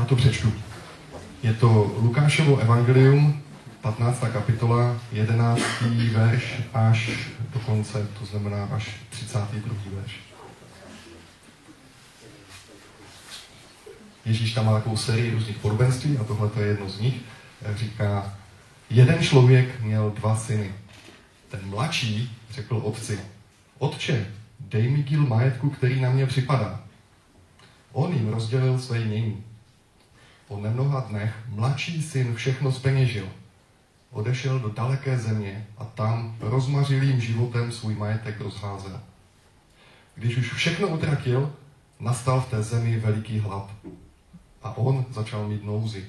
Já to přečtu. Je to Lukášovo evangelium, 15. kapitola, 11. verš až do konce, to znamená až 32. verš. Ježíš tam má takovou sérii různých podobenství a tohle je jedno z nich. Říká, jeden člověk měl dva syny. Ten mladší řekl otci, otče, dej mi díl majetku, který na mě připadá. On jim rozdělil své jmění. Po nemnoha dnech mladší syn všechno zpeněžil. Odešel do daleké země a tam rozmařilým životem svůj majetek rozházel. Když už všechno utratil, nastal v té zemi veliký hlad. A on začal mít nouzy.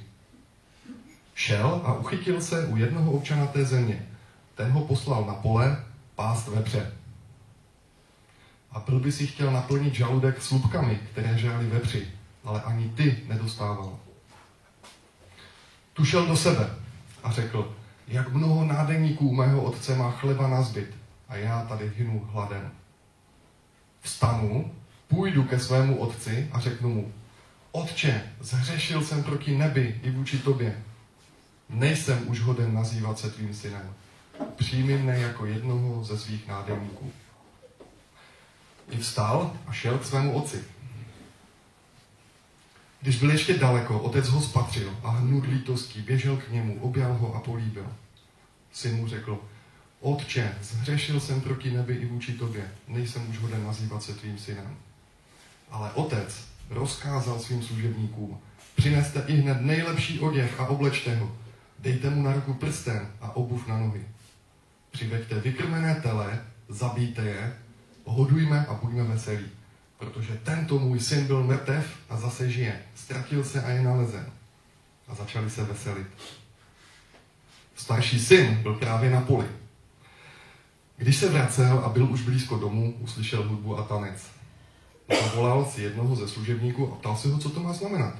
Šel a uchytil se u jednoho občana té země. Ten ho poslal na pole pást vepře. A byl by si chtěl naplnit žaludek slupkami, které žrali vepři, ale ani ty nedostával. Tu šel do sebe a řekl, jak mnoho nádeníků mého otce má chleba na zbyt a já tady hynu hladem. Vstanu, půjdu ke svému otci a řeknu mu, Otče, zhřešil jsem proti nebi i vůči tobě. Nejsem už hoden nazývat se tvým synem. Přijmi mne jako jednoho ze svých nádeníků. I vstal a šel k svému otci. Když byl ještě daleko, otec ho spatřil a hnud lítostí běžel k němu, objal ho a políbil. Syn mu řekl, Otče, zhřešil jsem proti nebi i vůči tobě, nejsem už hoden nazývat se tvým synem. Ale otec rozkázal svým služebníkům, přineste i hned nejlepší oděv a oblečte ho, dejte mu na ruku prsten a obuv na nohy. Přiveďte vykrmené tele, zabijte je, hodujme a buďme veselí protože tento můj syn byl mrtev a zase žije. Ztratil se a je nalezen. A začali se veselit. Starší syn byl právě na poli. Když se vracel a byl už blízko domu, uslyšel hudbu a tanec. Zavolal si jednoho ze služebníků a ptal se ho, co to má znamenat.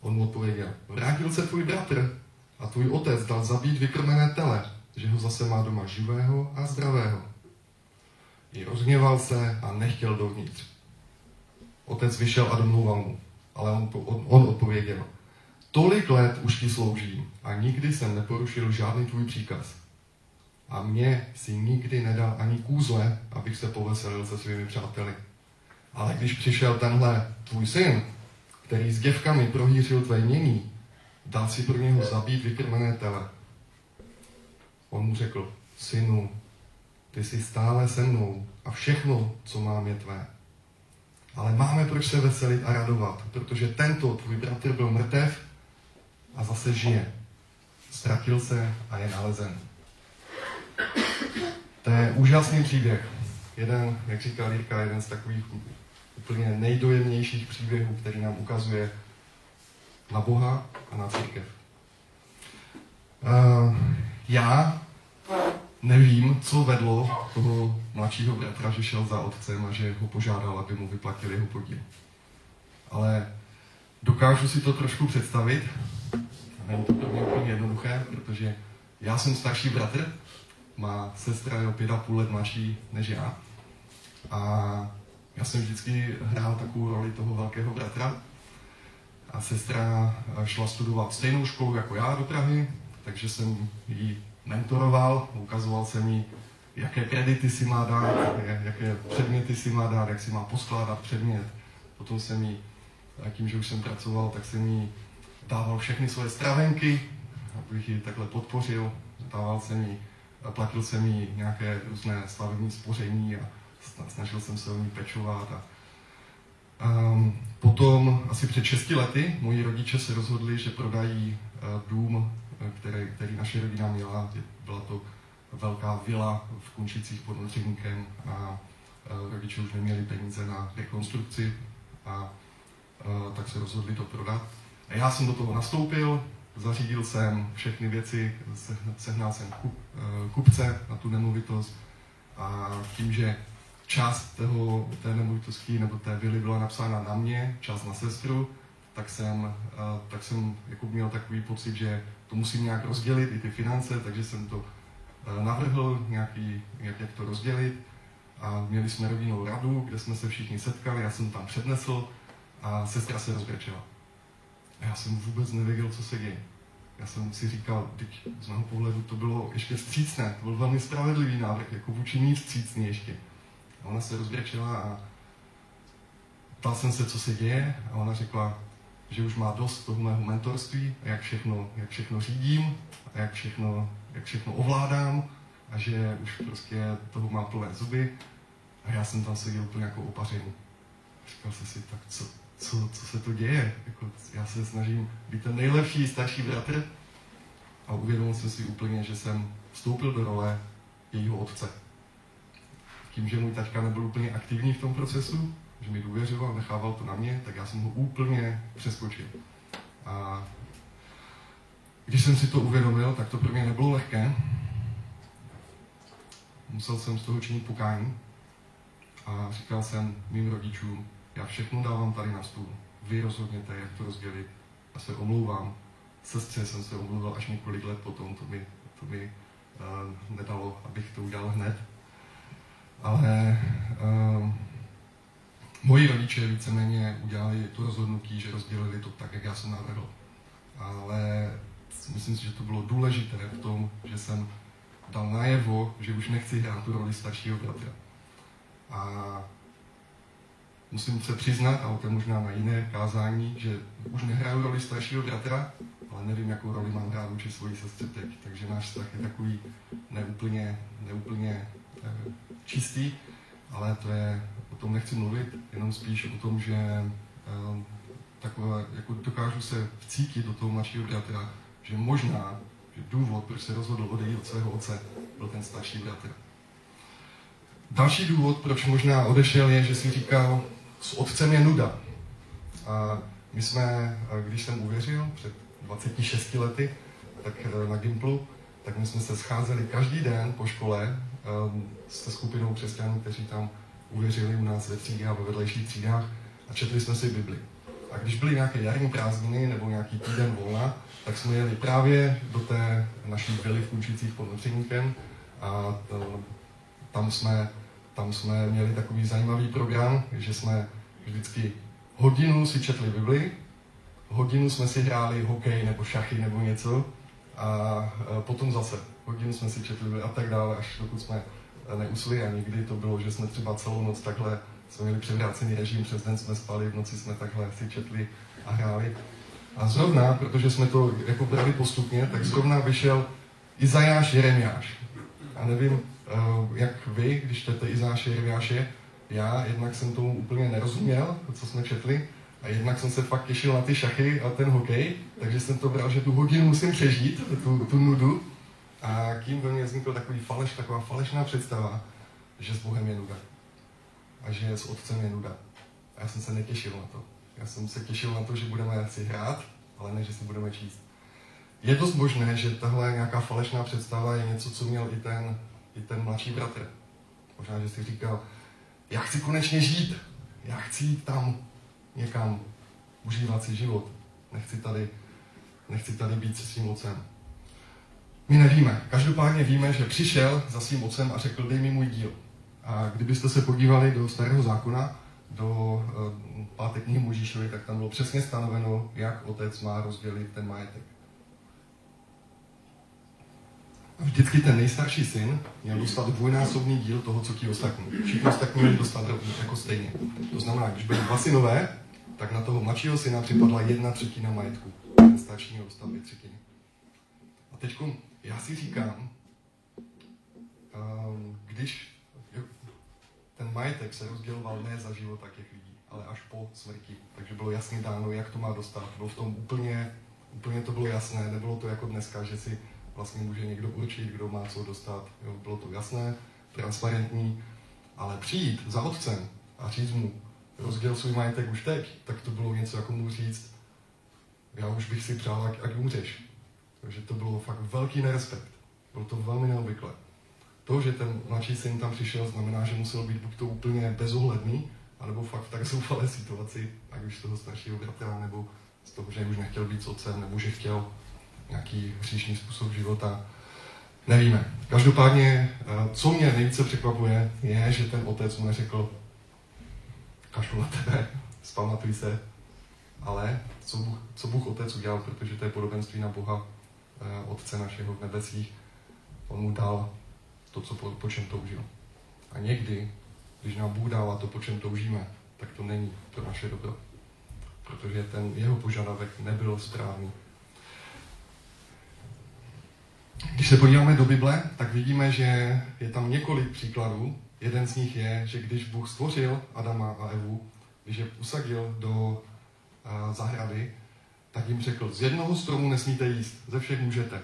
On mu odpověděl, vrátil se tvůj bratr a tvůj otec dal zabít vykrmené tele, že ho zase má doma živého a zdravého. I rozhněval se a nechtěl dovnitř. Otec vyšel a domluval mu. Ale on, on, on odpověděl, tolik let už ti sloužím a nikdy jsem neporušil žádný tvůj příkaz. A mě si nikdy nedal ani kůzle, abych se poveselil se svými přáteli. Ale když přišel tenhle tvůj syn, který s děvkami prohýřil tvé mění, dal si pro něho zabít vykrmené tele. On mu řekl, synu, ty jsi stále se mnou a všechno, co mám, je tvé. Ale máme proč se veselit a radovat, protože tento tvůj bratr byl mrtev a zase žije. Ztratil se a je nalezen. To je úžasný příběh. Jeden, jak říkal Jirka, jeden z takových úplně nejdojemnějších příběhů, který nám ukazuje na Boha a na církev. Uh, já nevím, co vedlo toho mladšího bratra, že šel za otcem a že ho požádal, aby mu vyplatil jeho podíl. Ale dokážu si to trošku představit. Není to pro mě úplně jednoduché, protože já jsem starší bratr, má sestra je o pět a půl let mladší než já. A já jsem vždycky hrál takovou roli toho velkého bratra. A sestra šla studovat stejnou školu jako já do Prahy, takže jsem jí mentoroval, ukazoval jsem jí, jaké kredity si má dát, jaké předměty si má dát, jak si má poskládat předmět. Potom jsem jí, tím, že už jsem pracoval, tak jsem jí dával všechny svoje stravenky, abych ji takhle podpořil. Dával jsem jí, platil jsem jí nějaké různé stavební spoření a snažil jsem se o ní pečovat. A, um, potom, asi před 6 lety, moji rodiče se rozhodli, že prodají uh, dům který, který naše rodina měla. Byla to velká vila v Kunčicích pod Ondřejníkem a rodiče už neměli peníze na rekonstrukci a, a tak se rozhodli to prodat. A já jsem do toho nastoupil, zařídil jsem všechny věci, sehnal jsem kup, e, kupce na tu nemovitost a tím, že část toho, té nemovitosti nebo té vily byla napsána na mě, část na sestru, tak jsem, tak jsem jako měl takový pocit, že to musím nějak rozdělit, i ty finance, takže jsem to navrhl, nějaký, jak, jak to rozdělit. A měli jsme rodinnou radu, kde jsme se všichni setkali, já jsem tam přednesl a sestra se rozbrečela. A já jsem vůbec nevěděl, co se děje. Já jsem si říkal, teď z mého pohledu to bylo ještě vstřícné, to byl velmi spravedlivý návrh, jako vůči ní vstřícný ještě. A ona se rozbrečela a ptal jsem se, co se děje a ona řekla, že už má dost toho mého mentorství, jak všechno, jak všechno řídím, jak všechno, jak všechno ovládám a že už prostě toho má plné zuby a já jsem tam seděl úplně jako opařený. Říkal jsem si, tak co, co, co se to děje? Jako, já se snažím být ten nejlepší starší bratr a uvědomil jsem si úplně, že jsem vstoupil do role jejího otce. Tím, že můj taťka nebyl úplně aktivní v tom procesu, že mi důvěřoval, nechával to na mě, tak já jsem ho úplně přeskočil. A když jsem si to uvědomil, tak to pro mě nebylo lehké. Musel jsem z toho činit pokání a říkal jsem mým rodičům, já všechno dávám tady na stůl. Vy rozhodněte, jak to rozdělit. A se omlouvám. Sestře jsem se omluvil až několik let potom, to mi, to mi uh, nedalo, abych to udělal hned. Ale uh, moji rodiče víceméně udělali to rozhodnutí, že rozdělili to tak, jak já jsem navrhl. Ale myslím si, že to bylo důležité v tom, že jsem dal najevo, že už nechci hrát tu roli staršího bratra. A musím se přiznat, ale to je možná na jiné kázání, že už nehraju roli staršího bratra, ale nevím, jakou roli mám hrát vůči svojí sestře teď. Takže náš vztah je takový neúplně, neúplně eh, čistý, ale to je, o tom nechci mluvit, jenom spíš o tom, že eh, takové, jako dokážu se vcítit do toho mladšího bratra, že možná, že důvod, proč se rozhodl odejít od svého otce, byl ten starší bratr. Další důvod, proč možná odešel, je, že si říkal, s otcem je nuda. A my jsme, když jsem uvěřil před 26 lety, tak eh, na Gimplu, tak my jsme se scházeli každý den po škole um, se skupinou křesťanů, kteří tam uvěřili u nás ve třídách, ve vedlejších třídách a četli jsme si Bibli. A když byly nějaké jarní prázdniny nebo nějaký týden volna, tak jsme jeli právě do té naší vily v Kunčicích pod Notřeníkem a to, tam jsme tam jsme měli takový zajímavý program, že jsme vždycky hodinu si četli Bibli, hodinu jsme si hráli hokej nebo šachy nebo něco a potom zase hodinu jsme si četli Bibli a tak dále, až dokud jsme neusli a někdy to bylo, že jsme třeba celou noc takhle jsme měli převrácený režim, přes den jsme spali, v noci jsme takhle si četli a hráli. A zrovna, protože jsme to jako brali postupně, tak zrovna vyšel Izajáš Jeremiáš. A nevím, Eh, jak vy, když čtete Izáše Jeremiáše, já jednak jsem tomu úplně nerozuměl, to, co jsme četli, a jednak jsem se fakt těšil na ty šachy a ten hokej, takže jsem to bral, že tu hodinu musím přežít, tu, tu nudu. A kým ve mně vznikl takový faleš, taková falešná představa, že s Bohem je nuda. A že s Otcem je nuda. A já jsem se netěšil na to. Já jsem se těšil na to, že budeme si hrát, ale ne, že si budeme číst. Je dost možné, že tahle nějaká falešná představa je něco, co měl i ten i ten mladší bratr. Možná, že si říkal, já chci konečně žít, já chci jít tam někam, užívat si život. Nechci tady, nechci tady být se svým otcem. My nevíme. Každopádně víme, že přišel za svým otcem a řekl, dej mi můj díl. A kdybyste se podívali do starého zákona, do uh, páté knihy Možíšovi, tak tam bylo přesně stanoveno, jak otec má rozdělit ten majetek. vždycky ten nejstarší syn měl dostat dvojnásobný díl toho, co ti ostatní. Všichni ostatní měli dostat jako stejně. To znamená, když byly dva synové, tak na toho mladšího syna připadla jedna třetina majetku. Ten starší měl dostat dvě třetiny. A teď já si říkám, um, když ten majetek se rozděloval ne za života těch lidí, ale až po smrti. Takže bylo jasně dáno, jak to má dostat. Bylo v tom úplně, úplně to bylo jasné. Nebylo to jako dneska, že si vlastně může někdo určit, kdo má co dostat. Jo, bylo to jasné, transparentní, ale přijít za otcem a říct mu, rozděl svůj majetek už teď, tak to bylo něco jako mu říct, já už bych si přál, ať umřeš. Takže to bylo fakt velký nerespekt. Bylo to velmi neobvyklé. To, že ten mladší syn tam přišel, znamená, že musel být buď to úplně bezohledný, anebo fakt v tak zoufalé situaci, ať už toho staršího bratra, nebo z toho, že už nechtěl být s otcem, nebo že chtěl nějaký hříšný způsob života. Nevíme. Každopádně, eh, co mě nejvíce překvapuje, je, že ten otec mu neřekl, kašlu na tebe, zpamatuj se, Ale co Bůh, co Bůh Otec udělal, protože to je podobenství na Boha, Otce našeho v nebesích, on mu dal to, co po, po čem toužil. A někdy, když nám Bůh dává to, po čem toužíme, tak to není pro naše dobro. Protože ten jeho požadavek nebyl správný. Když se podíváme do Bible, tak vidíme, že je tam několik příkladů. Jeden z nich je, že když Bůh stvořil Adama a Evu, když je usadil do uh, zahrady, tak jim řekl, z jednoho stromu nesmíte jíst, ze všech můžete.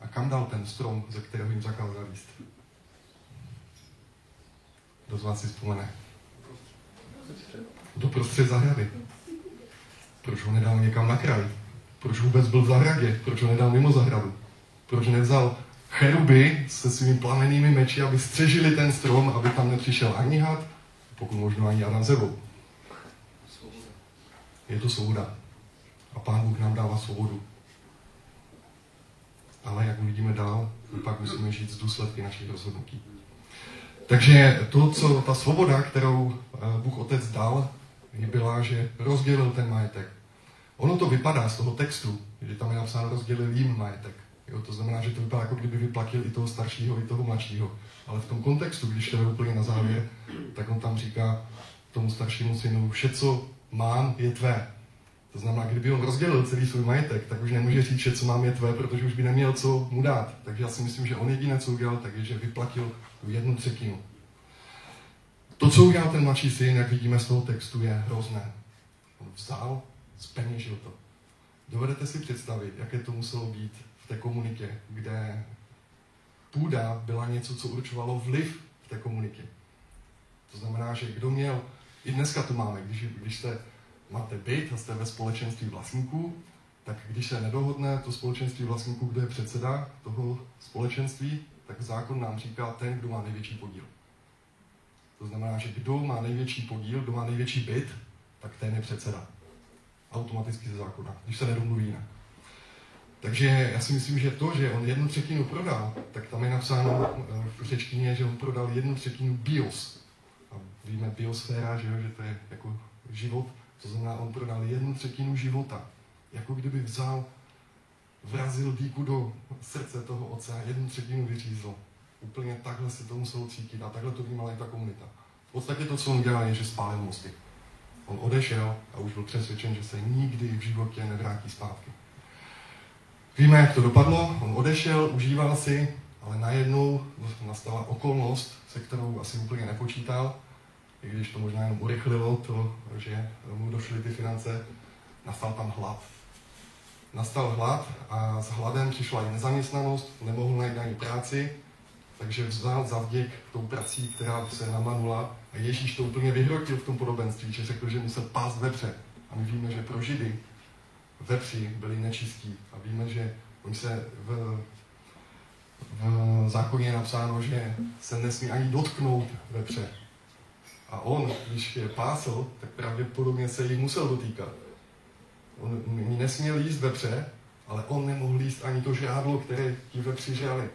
A kam dal ten strom, ze kterého jim zakázal jíst? Kdo z vás si vzpomene? Do prostřed zahrady. Proč ho nedal někam na kraj? Proč vůbec byl v zahradě? Proč ho nedal mimo zahradu? Proč nevzal cheruby se svými plamenými meči, aby střežili ten strom, aby tam nepřišel ani had, pokud možno ani Adam sebou. Je to svoboda. A Pán Bůh nám dává svobodu. Ale jak uvidíme dál, pak musíme žít z důsledky našich rozhodnutí. Takže to, co ta svoboda, kterou eh, Bůh Otec dal, byla, že rozdělil ten majetek. Ono to vypadá z toho textu, že tam je napsáno rozdělil jim majetek. Jo, to znamená, že to vypadá, jako kdyby vyplatil i toho staršího, i toho mladšího. Ale v tom kontextu, když to je úplně na závěr, tak on tam říká tomu staršímu synu, vše, co mám, je tvé. To znamená, kdyby on rozdělil celý svůj majetek, tak už nemůže říct, že co mám je tvé, protože už by neměl co mu dát. Takže já si myslím, že on jediné, co udělal, tak je, že vyplatil tu jednu třetinu. To, co udělal ten mladší syn, jak vidíme z toho textu, je hrozné. On vzal, zpeněžil to. Dovedete si představit, jaké to muselo být v té komunitě, kde půda byla něco, co určovalo vliv v té komunitě. To znamená, že kdo měl, i dneska to máme, když, když se máte byt a jste ve společenství vlastníků, tak když se nedohodne to společenství vlastníků, kdo je předseda toho společenství, tak zákon nám říká ten, kdo má největší podíl. To znamená, že kdo má největší podíl, kdo má největší byt, tak ten je předseda. Automaticky ze zákona, když se nedomluví jinak. Takže já si myslím, že to, že on jednu třetinu prodal, tak tam je napsáno eh, v řečtině, že on prodal jednu třetinu bios. A víme biosféra, že, jo, že to je jako život, to znamená, on prodal jednu třetinu života. Jako kdyby vzal, vrazil díku do srdce toho otce a jednu třetinu vyřízl. Úplně takhle se to muselo cítit a takhle to vnímala i ta komunita. V podstatě to, co on dělal, je, že spálil mosty. On odešel a už byl přesvědčen, že se nikdy v životě nevrátí zpátky. Víme, jak to dopadlo, on odešel, užíval si, ale najednou nastala okolnost, se kterou asi úplně nepočítal, i když to možná jenom urychlilo to, že mu došly ty finance, nastal tam hlad. Nastal hlad a s hladem přišla i nezaměstnanost, nemohl najít ani práci, takže vzal za vděk tou prací, která se namanula a Ježíš to úplně vyhrotil v tom podobenství, že řekl, že musel pást vepře. A my víme, že pro Židy vepři byli nečistí. A víme, že oni se v, v zákoně je napsáno, že se nesmí ani dotknout vepře. A on, když je pásl, tak pravděpodobně se jich musel dotýkat. On nesměl jíst vepře, ale on nemohl jíst ani to žádlo, které ti vepři žali.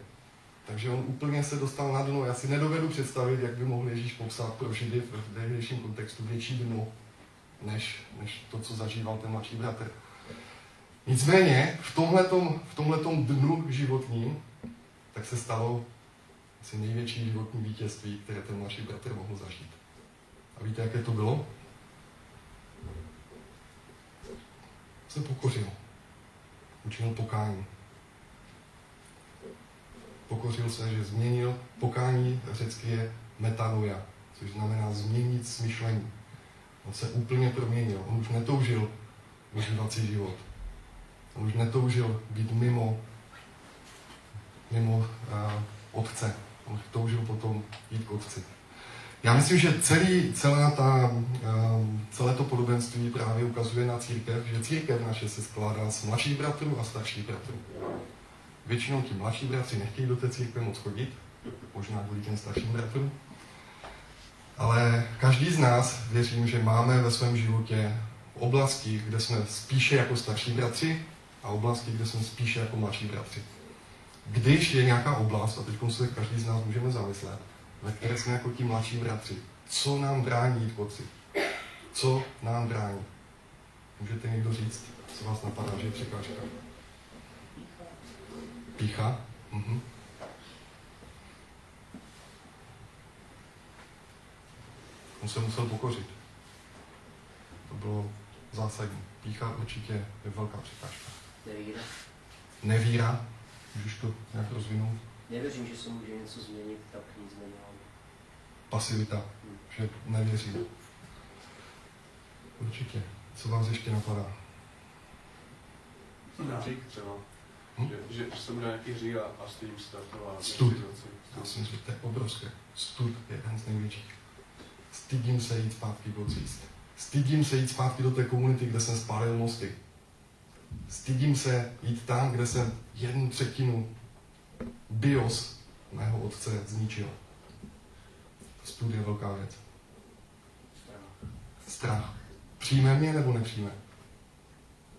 Takže on úplně se dostal na dno. Já si nedovedu představit, jak by mohl Ježíš popsat pro Židy v tehdejším kontextu větší dno, než, než to, co zažíval ten mladší bratr. Nicméně v tomhletom, v tomhletom dnu životním tak se stalo asi největší životní vítězství, které ten mladší bratr mohl zažít. A víte, jaké to bylo? Se pokořil. Učinil pokání. Pokořil se, že změnil pokání, řecky je metanoia, což znamená změnit smyšlení. On se úplně proměnil. On už netoužil užívat život On už netoužil být mimo, mimo uh, otce. On toužil potom jít k otci. Já myslím, že celý, celá ta, uh, celé to podobenství právě ukazuje na církev, že církev naše se skládá z mladších bratrů a starších bratrů. Většinou ti mladší bratři nechtějí do té církve moc chodit, možná kvůli těm starším bratrům. Ale každý z nás, věřím, že máme ve svém životě oblasti, kde jsme spíše jako starší bratři a oblasti, kde jsme spíše jako mladší bratři. Když je nějaká oblast, a teď se každý z nás můžeme zamyslet, ve které jsme jako ti mladší bratři, co nám brání jít k otci? Co nám brání? Můžete někdo říct, co vás napadá, že je překážka? Pícha? Mhm. On se musel pokořit. To bylo zásadní. Pícha určitě je velká překážka. Nevíra. Nevíra, můžeš to nějak rozvinout? Nevěřím, že se může něco změnit, tak nic nedělám. Pasivita, že nevěří. Určitě. Co vás ještě napadá? Hřík třeba. Hm? Že, že, že jsem nějaký hřích a, a se toho. a Stud. Já si myslím, že to je obrovské. Stud je jeden z největších. Stydím se jít zpátky do císt. Stydím se jít zpátky do té komunity, kde jsem spálil mosty. Stydím se jít tam, kde jsem jednu třetinu bios mého otce zničil. Stud je velká věc. Strach. Přijme mě nebo nepřijme?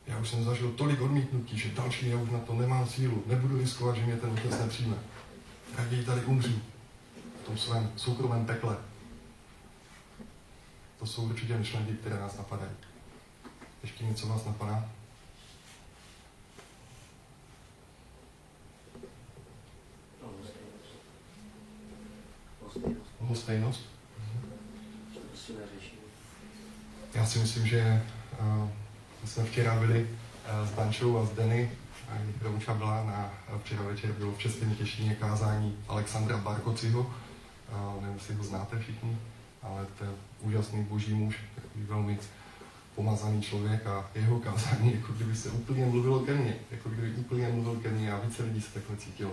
Já už jsem zažil tolik odmítnutí, že další já už na to nemám sílu. Nebudu riskovat, že mě ten otec nepřijme. Raději tady umřu. V tom svém soukromém pekle. To jsou určitě myšlenky, které nás napadají. Ještě něco vás napadá? No, lhostejnost. Lhostejnost. Neřeším. Já si myslím, že uh, my jsme včera byli uh, s Dančou a s Denny, a Romča byla na včera večer bylo v Českém Těšíně kázání Alexandra Barkociho. Uh, nevím, jestli ho znáte všichni, ale to je úžasný boží muž, takový velmi pomazaný člověk a jeho kázání, jako kdyby se úplně mluvilo ke mně, jako kdyby úplně mluvil ke mně a více lidí se takhle cítilo.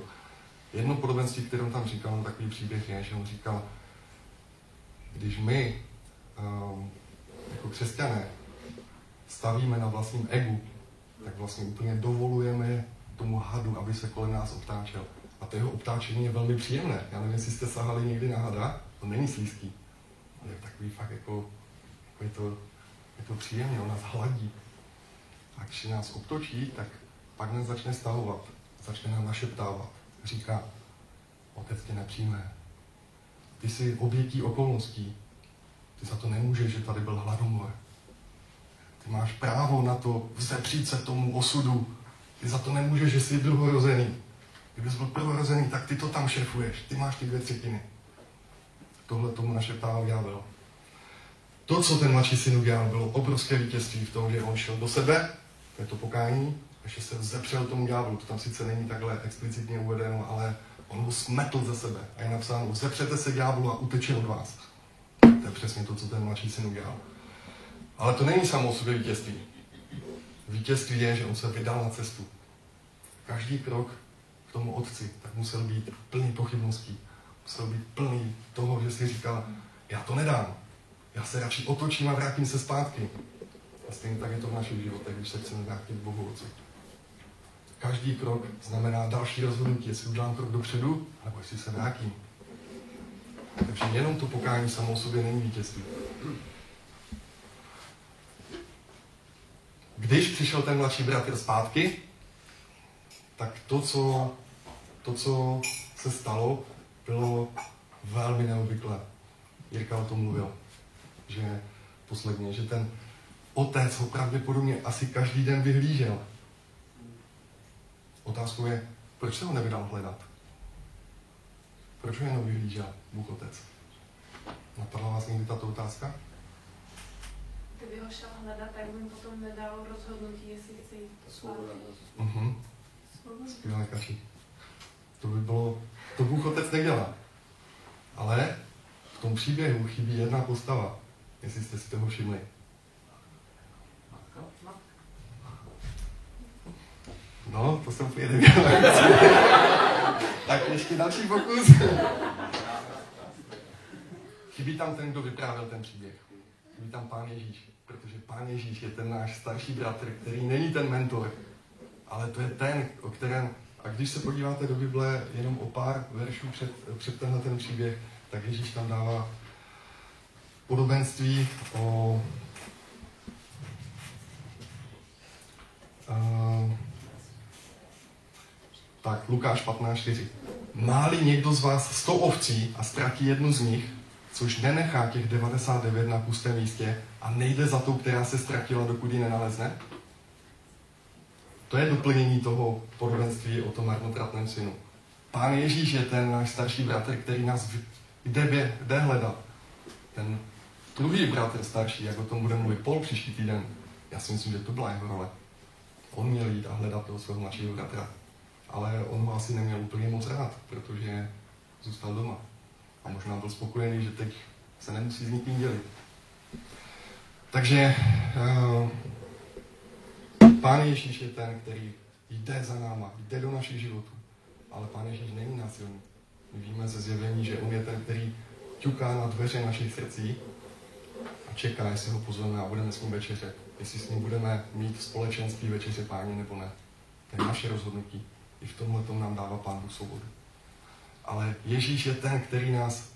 Jedno podobenství, které on tam říkal, no, takový příběh je, že on říkal, když my um, jako křesťané stavíme na vlastním egu, tak vlastně úplně dovolujeme tomu hadu, aby se kolem nás obtáčel. A to jeho obtáčení je velmi příjemné. Já nevím, jestli jste sahali někdy na hada, to není slízký. Ale je takový fakt jako, jako je, to, je to příjemně, on nás hladí. A když nás obtočí, tak pak nás začne stahovat, začne nám našeptávat. Říká, otec tě nepřijme. Ty jsi obětí okolností, ty za to nemůžeš, že tady byl hladomor. Ty máš právo na to vzepřít se tomu osudu. Ty za to nemůžeš, že jsi druhorozený. Kdybys byl prvorozený, tak ty to tam šefuješ. Ty máš ty dvě třetiny. Tohle tomu našeptával ďábel. To, co ten mladší syn udělal, bylo obrovské vítězství v tom, že on šel do sebe, to je to pokání, a že se vzepřel tomu ďáblu. To tam sice není takhle explicitně uvedeno, ale on ho smetl ze sebe. A je napsáno, vzepřete se ďáblu a uteče od vás. To je přesně to, co ten mladší syn udělal. Ale to není samo o sobě vítězství. Vítězství je, že on se vydal na cestu. Každý krok k tomu otci tak musel být plný pochybností. Musel být plný toho, že si říkal, já to nedám. Já se radši otočím a vrátím se zpátky. A stejně tak je to v našich životech, když se chceme vrátit Bohu Otci. Každý krok znamená další rozhodnutí, jestli udělám krok dopředu, nebo jestli se vrátím. Takže jenom to pokání samo o sobě není vítězství. Když přišel ten mladší bratr zpátky, tak to, co, to, co se stalo, bylo velmi neobvyklé. Jirka o tom mluvil, že posledně, že ten otec ho pravděpodobně asi každý den vyhlížel. Otázkou je, proč se ho nevydal hledat? Proč ho jenom vyhlížel Bůh Otec? Napadla vás někdy tato otázka? Kdyby ho šel hledat, tak by mu potom nedal rozhodnutí, jestli chce jít Svoboda. Mhm. Skvělé kači. To by bylo, to Bůh Otec nedělá. Ale v tom příběhu chybí jedna postava, jestli jste si toho všimli. No, to jsem úplně nevěděl. tak ještě další pokus. Chybí tam ten, kdo vyprávěl ten příběh. Chybí tam pán Ježíš, protože pán Ježíš je ten náš starší bratr, který není ten mentor, ale to je ten, o kterém, a když se podíváte do Bible jenom o pár veršů před, před tenhle ten příběh, tak Ježíš tam dává podobenství o uh, tak Lukáš 15.4. Máli někdo z vás sto ovcí a ztratí jednu z nich, což nenechá těch 99 na pustém místě a nejde za tou, která se ztratila, dokud ji nenalezne? To je doplnění toho podobenství o tom marnotratném synu. Pán Ježíš je ten náš starší bratr, který nás jde, jde hledat. Ten druhý bratr starší, jak o tom bude mluvit Pol příští týden, já si myslím, že to byla jeho role. On měl jít a hledat toho svého mladšího bratra. Ale on ho asi neměl úplně moc rád, protože zůstal doma. A možná byl spokojený, že teď se nemusí s nikým dělit. Takže uh, Pán Ježíš je ten, který jde za náma, jde do našich životů. Ale Pán Ježíš není násilný. My víme ze zjevení, že On je ten, který ťuká na dveře našich srdcí a čeká, jestli ho pozveme a budeme s ním večeřet. Jestli s ním budeme mít společenství večeře páně nebo ne. To je naše rozhodnutí. I v tomhle tom nám dává Pán Bůh svobodu. Ale Ježíš je ten, který nás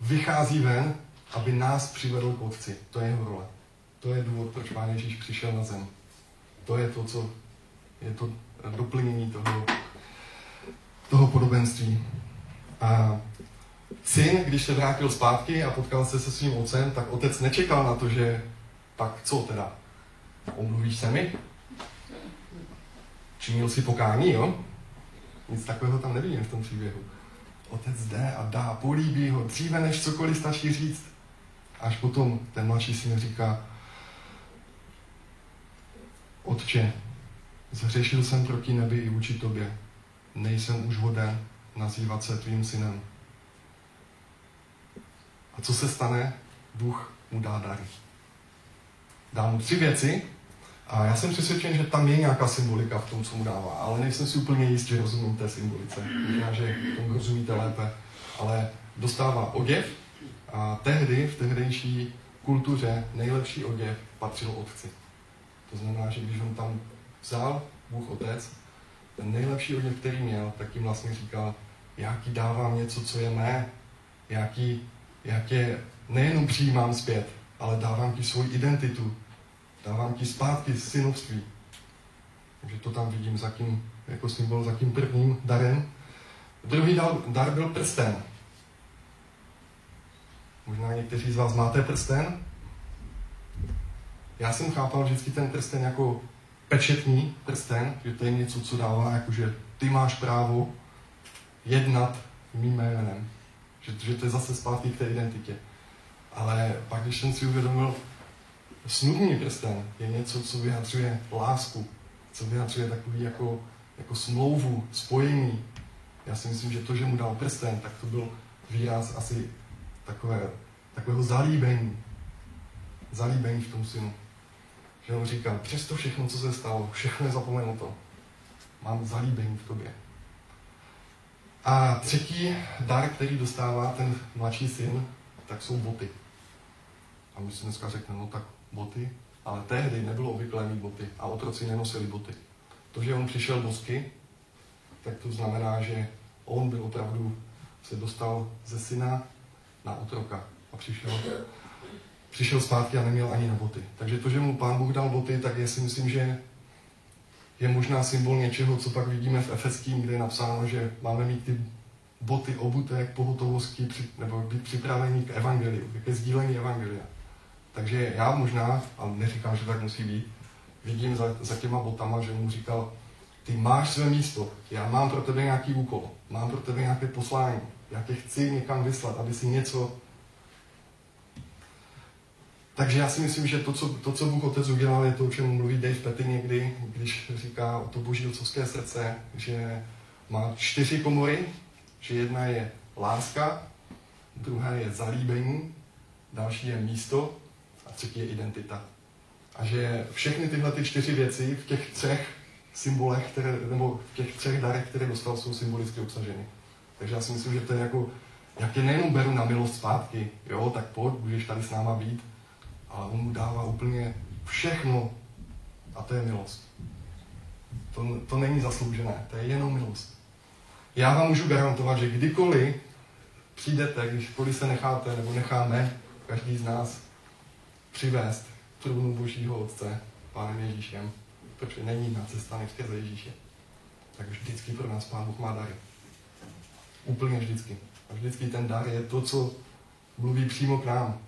vychází ven, aby nás přivedl k Otci. To je jeho role. To je důvod, proč Pán Ježíš přišel na zem. To je to, co je to doplnění toho, toho podobenství. A syn, když se vrátil zpátky a potkal se se svým otcem, tak otec nečekal na to, že tak co teda? Omluvíš se mi? Činil si pokání, jo? Nic takového tam nevidím v tom příběhu. Otec jde a dá, políbí ho, dříve než cokoliv stačí říct. Až potom ten mladší syn říká, Otče, zhřešil jsem proti nebi i vůči tobě. Nejsem už hoden nazývat se tvým synem. A co se stane? Bůh mu dá dary. Dá mu tři věci a já jsem přesvědčen, že tam je nějaká symbolika v tom, co mu dává, ale nejsem si úplně jist, že rozumím té symbolice. Možná, že tomu rozumíte lépe. Ale dostává oděv a tehdy, v tehdejší kultuře, nejlepší oděv patřil otci. To znamená, že když on tam vzal Bůh Otec, ten nejlepší oděv, který měl, tak jim vlastně říkal, já ti dávám něco, co je mé, já ti, já tě nejenom přijímám zpět, ale dávám ti svoji identitu, dávám ti zpátky synovství. Takže to tam vidím za tím, jako symbol za tím prvním darem. Druhý dar byl prsten. Možná někteří z vás máte prsten, já jsem chápal vždycky ten prsten jako pečetní prsten, že to je něco, co dává, jakože ty máš právo jednat mým jménem. Že, že to je zase zpátky k té identitě. Ale pak, když jsem si uvědomil, snubní prsten je něco, co vyjadřuje lásku, co vyjadřuje takový jako, jako smlouvu, spojení. Já si myslím, že to, že mu dal prsten, tak to byl výraz asi takové, takového zalíbení. Zalíbení v tom synu. Že on říkal, přesto všechno, co se stalo, všechno je zapomenuto. Mám zalíbení v tobě. A třetí dar, který dostává ten mladší syn, tak jsou boty. A my si dneska řekneme, no tak boty, ale tehdy nebylo obvyklé mít boty a otroci nenosili boty. To, že on přišel bosky, tak to znamená, že on byl opravdu, se dostal ze syna na otroka a přišel přišel zpátky a neměl ani na boty. Takže to, že mu pán Bůh dal boty, tak já si myslím, že je možná symbol něčeho, co pak vidíme v Efeským, kde je napsáno, že máme mít ty boty obuté k pohotovosti, nebo být připravení k evangeliu, ke sdílení evangelia. Takže já možná, ale neříkám, že tak musí být, vidím za, za těma botama, že mu říkal, ty máš své místo, já mám pro tebe nějaký úkol, mám pro tebe nějaké poslání, já tě chci někam vyslat, aby si něco takže já si myslím, že to co, to, co Bůh Otec udělal, je to, o čem mluví Dave Petty někdy, když říká o to boží otcovské srdce, že má čtyři komory, že jedna je láska, druhá je zalíbení, další je místo a třetí je identita. A že všechny tyhle ty čtyři věci v těch třech symbolech, které, nebo v těch třech darech, které dostal, jsou symbolicky obsaženy. Takže já si myslím, že to je jako, jak je nejenom beru na milost zpátky, jo, tak pojď, můžeš tady s náma být, ale on mu dává úplně všechno a to je milost. To, to není zasloužené, to je jenom milost. Já vám můžu garantovat, že kdykoliv přijdete, kdykoliv se necháte nebo necháme každý z nás přivést trůnu Božího Otce, Pánem Ježíšem, protože není na cesta než skrze Ježíše, tak vždycky pro nás Pán Bůh má dary. Úplně vždycky. A vždycky ten dar je to, co mluví přímo k nám.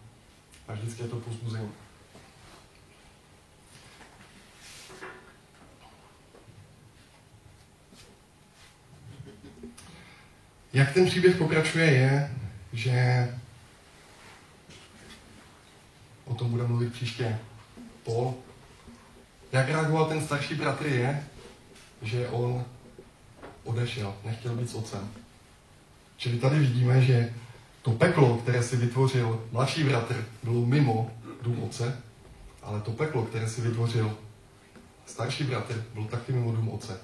A vždycky je to pozbuzení. Jak ten příběh pokračuje je, že o tom bude mluvit příště Paul. Jak reagoval ten starší bratr je, že on odešel, nechtěl být s otcem. Čili tady vidíme, že to peklo, které si vytvořil mladší bratr, bylo mimo dům otce, ale to peklo, které si vytvořil starší bratr, byl taky mimo dům otce.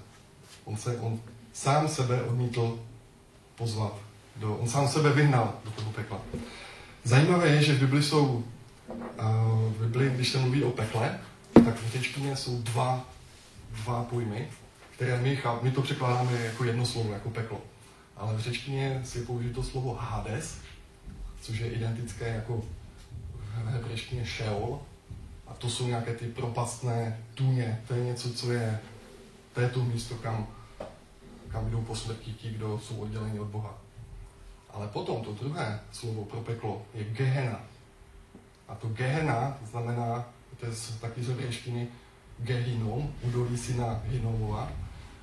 On, se, on sám sebe odmítl pozvat. Do, on sám sebe vyhnal do toho pekla. Zajímavé je, že v Bibli jsou, v Bibli, když se mluví o pekle, tak v řečtině jsou dva, dva pojmy, které my, my to překládáme jako jedno slovo, jako peklo. Ale v řečtině si je použito slovo Hades, což je identické jako v hebrejštině Sheol. A to jsou nějaké ty propastné tůně. To je něco, co je, to je to místo, kam, kam jdou po smrti ti, kdo jsou odděleni od Boha. Ale potom to druhé slovo pro peklo je Gehena. A to Gehena znamená, to je taky z hebrejštiny Gehinom, údolí syna Hinomova.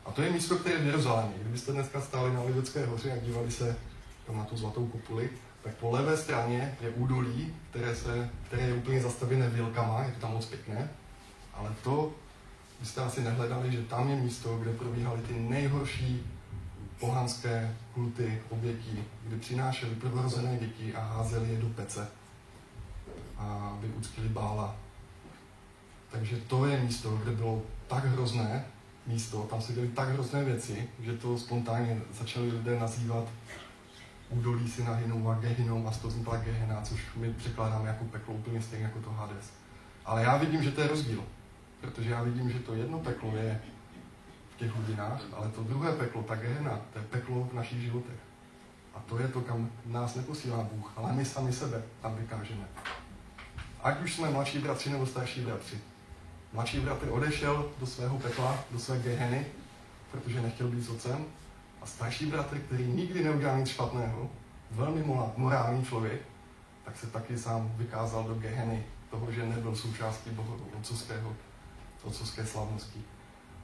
A to je místo, které je v Jeruzalémě. Kdybyste dneska stáli na Olivecké hoře a dívali se tam na tu zlatou kupuli, tak po levé straně je údolí, které, se, které je úplně zastavěné vilkama, je to tam moc pěkné, ale to byste asi nehledali, že tam je místo, kde probíhaly ty nejhorší pohanské kulty, obětí, kdy přinášeli prvorozené děti a házeli je do pece, aby uctili bála. Takže to je místo, kde bylo tak hrozné místo, tam se děly tak hrozné věci, že to spontánně začali lidé nazývat údolí syna Hinova Gehinom a vznikla Gehena, což my překládáme jako peklo úplně stejně jako to Hades. Ale já vidím, že to je rozdíl. Protože já vidím, že to jedno peklo je v těch hodinách, ale to druhé peklo, ta Gehena, to je peklo v našich životech. A to je to, kam nás neposílá Bůh, ale my sami sebe tam vykážeme. Ať už jsme mladší bratři nebo starší bratři. Mladší bratr odešel do svého pekla, do své Geheny, protože nechtěl být s otcem, a starší bratr, který nikdy neudělal nic špatného, velmi morální člověk, tak se taky sám vykázal do Geheny toho, že nebyl součástí boho, otcovské slavnosti.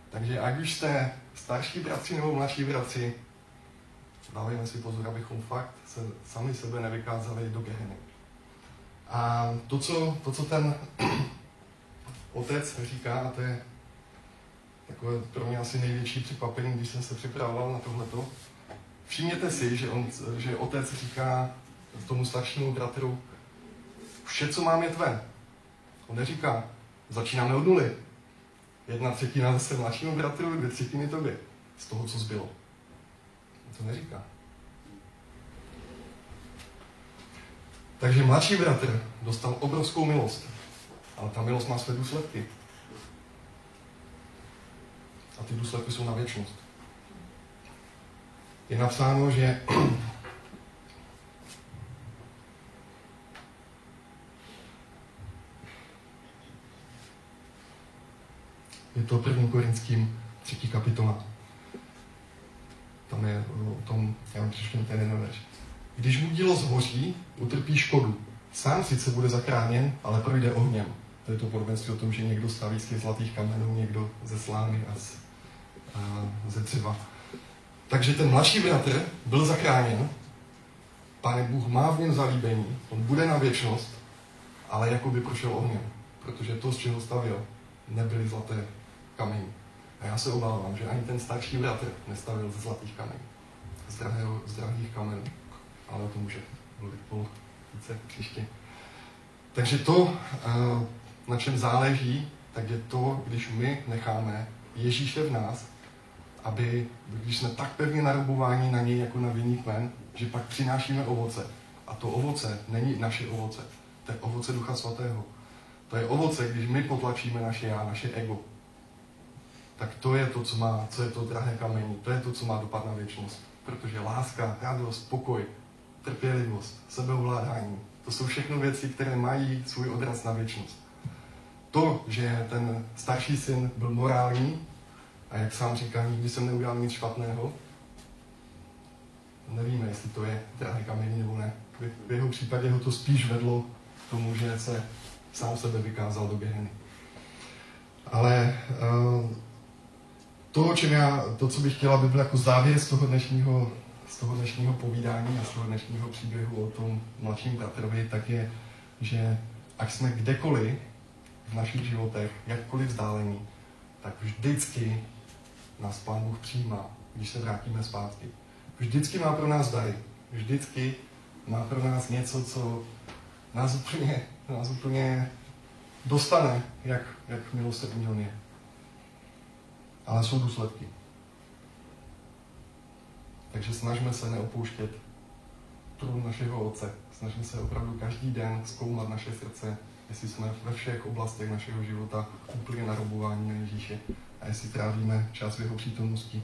Takže ať už jste starší bratři nebo mladší bratři, dávejme si pozor, abychom fakt se sami sebe nevykázali do Geheny. A to, co, to, co ten otec říká, a to je takové pro mě asi největší překvapení, když jsem se připravoval na tohleto. Všimněte si, že, on, že otec říká tomu staršímu bratru, vše, co mám, je tvé. On neříká, začínáme od nuly. Jedna třetina zase mladšímu bratru, dvě třetiny tobě. Z toho, co zbylo. On to neříká. Takže mladší bratr dostal obrovskou milost. Ale ta milost má své důsledky. A ty důsledky jsou na věčnost. Je napsáno, že je to prvním korinským třetí kapitola. Tam je o tom, já vám přečtu ten jeden verš. Když mu dílo zhoří, utrpí škodu. Sám sice bude zachráněn, ale projde ohněm. To je to podobenství o tom, že někdo staví z těch zlatých kamenů, někdo ze slámy a z, a ze dřeva. Takže ten mladší bratr byl zachráněn, Pane Bůh má v něm zalíbení, on bude na věčnost, ale jako by prošel ohněm, protože to, z čeho stavil, nebyly zlaté kameny. A já se obávám, že ani ten starší bratr nestavil ze zlatých kamenů, z, z drahých kamenů, ale o tom může mluvit pol více příště. Takže to, na čem záleží, tak je to, když my necháme Ježíše v nás, aby, když jsme tak pevně narobováni na něj jako na vinný kmen, že pak přinášíme ovoce. A to ovoce není naše ovoce, to je ovoce Ducha Svatého. To je ovoce, když my potlačíme naše já, naše ego. Tak to je to, co, má, co je to drahé kamení, to je to, co má dopad na věčnost. Protože láska, radost, pokoj, trpělivost, sebeovládání, to jsou všechno věci, které mají svůj odraz na věčnost. To, že ten starší syn byl morální, a jak sám říká, nikdy jsem neudělal nic špatného, nevíme, jestli to je drahé kamení nebo ne. v jeho případě ho to spíš vedlo k tomu, že se sám sebe vykázal do Geheny. Ale uh, to, o čem já, to, co bych chtěla, by byl jako závěr z toho dnešního, z toho dnešního povídání a z toho dnešního příběhu o tom mladším bratrovi, tak je, že ať jsme kdekoliv v našich životech, jakkoliv vzdálení, tak vždycky nás Pán Bůh přijímá, když se vrátíme zpátky. Vždycky má pro nás dary. Vždycky má pro nás něco, co nás úplně, nás úplně dostane, jak, jak milosrdný on je. Ale jsou důsledky. Takže snažme se neopouštět trůn našeho Otce. Snažme se opravdu každý den zkoumat naše srdce, jestli jsme ve všech oblastech našeho života úplně narobování na Ježíše a jestli trávíme čas v jeho přítomnosti.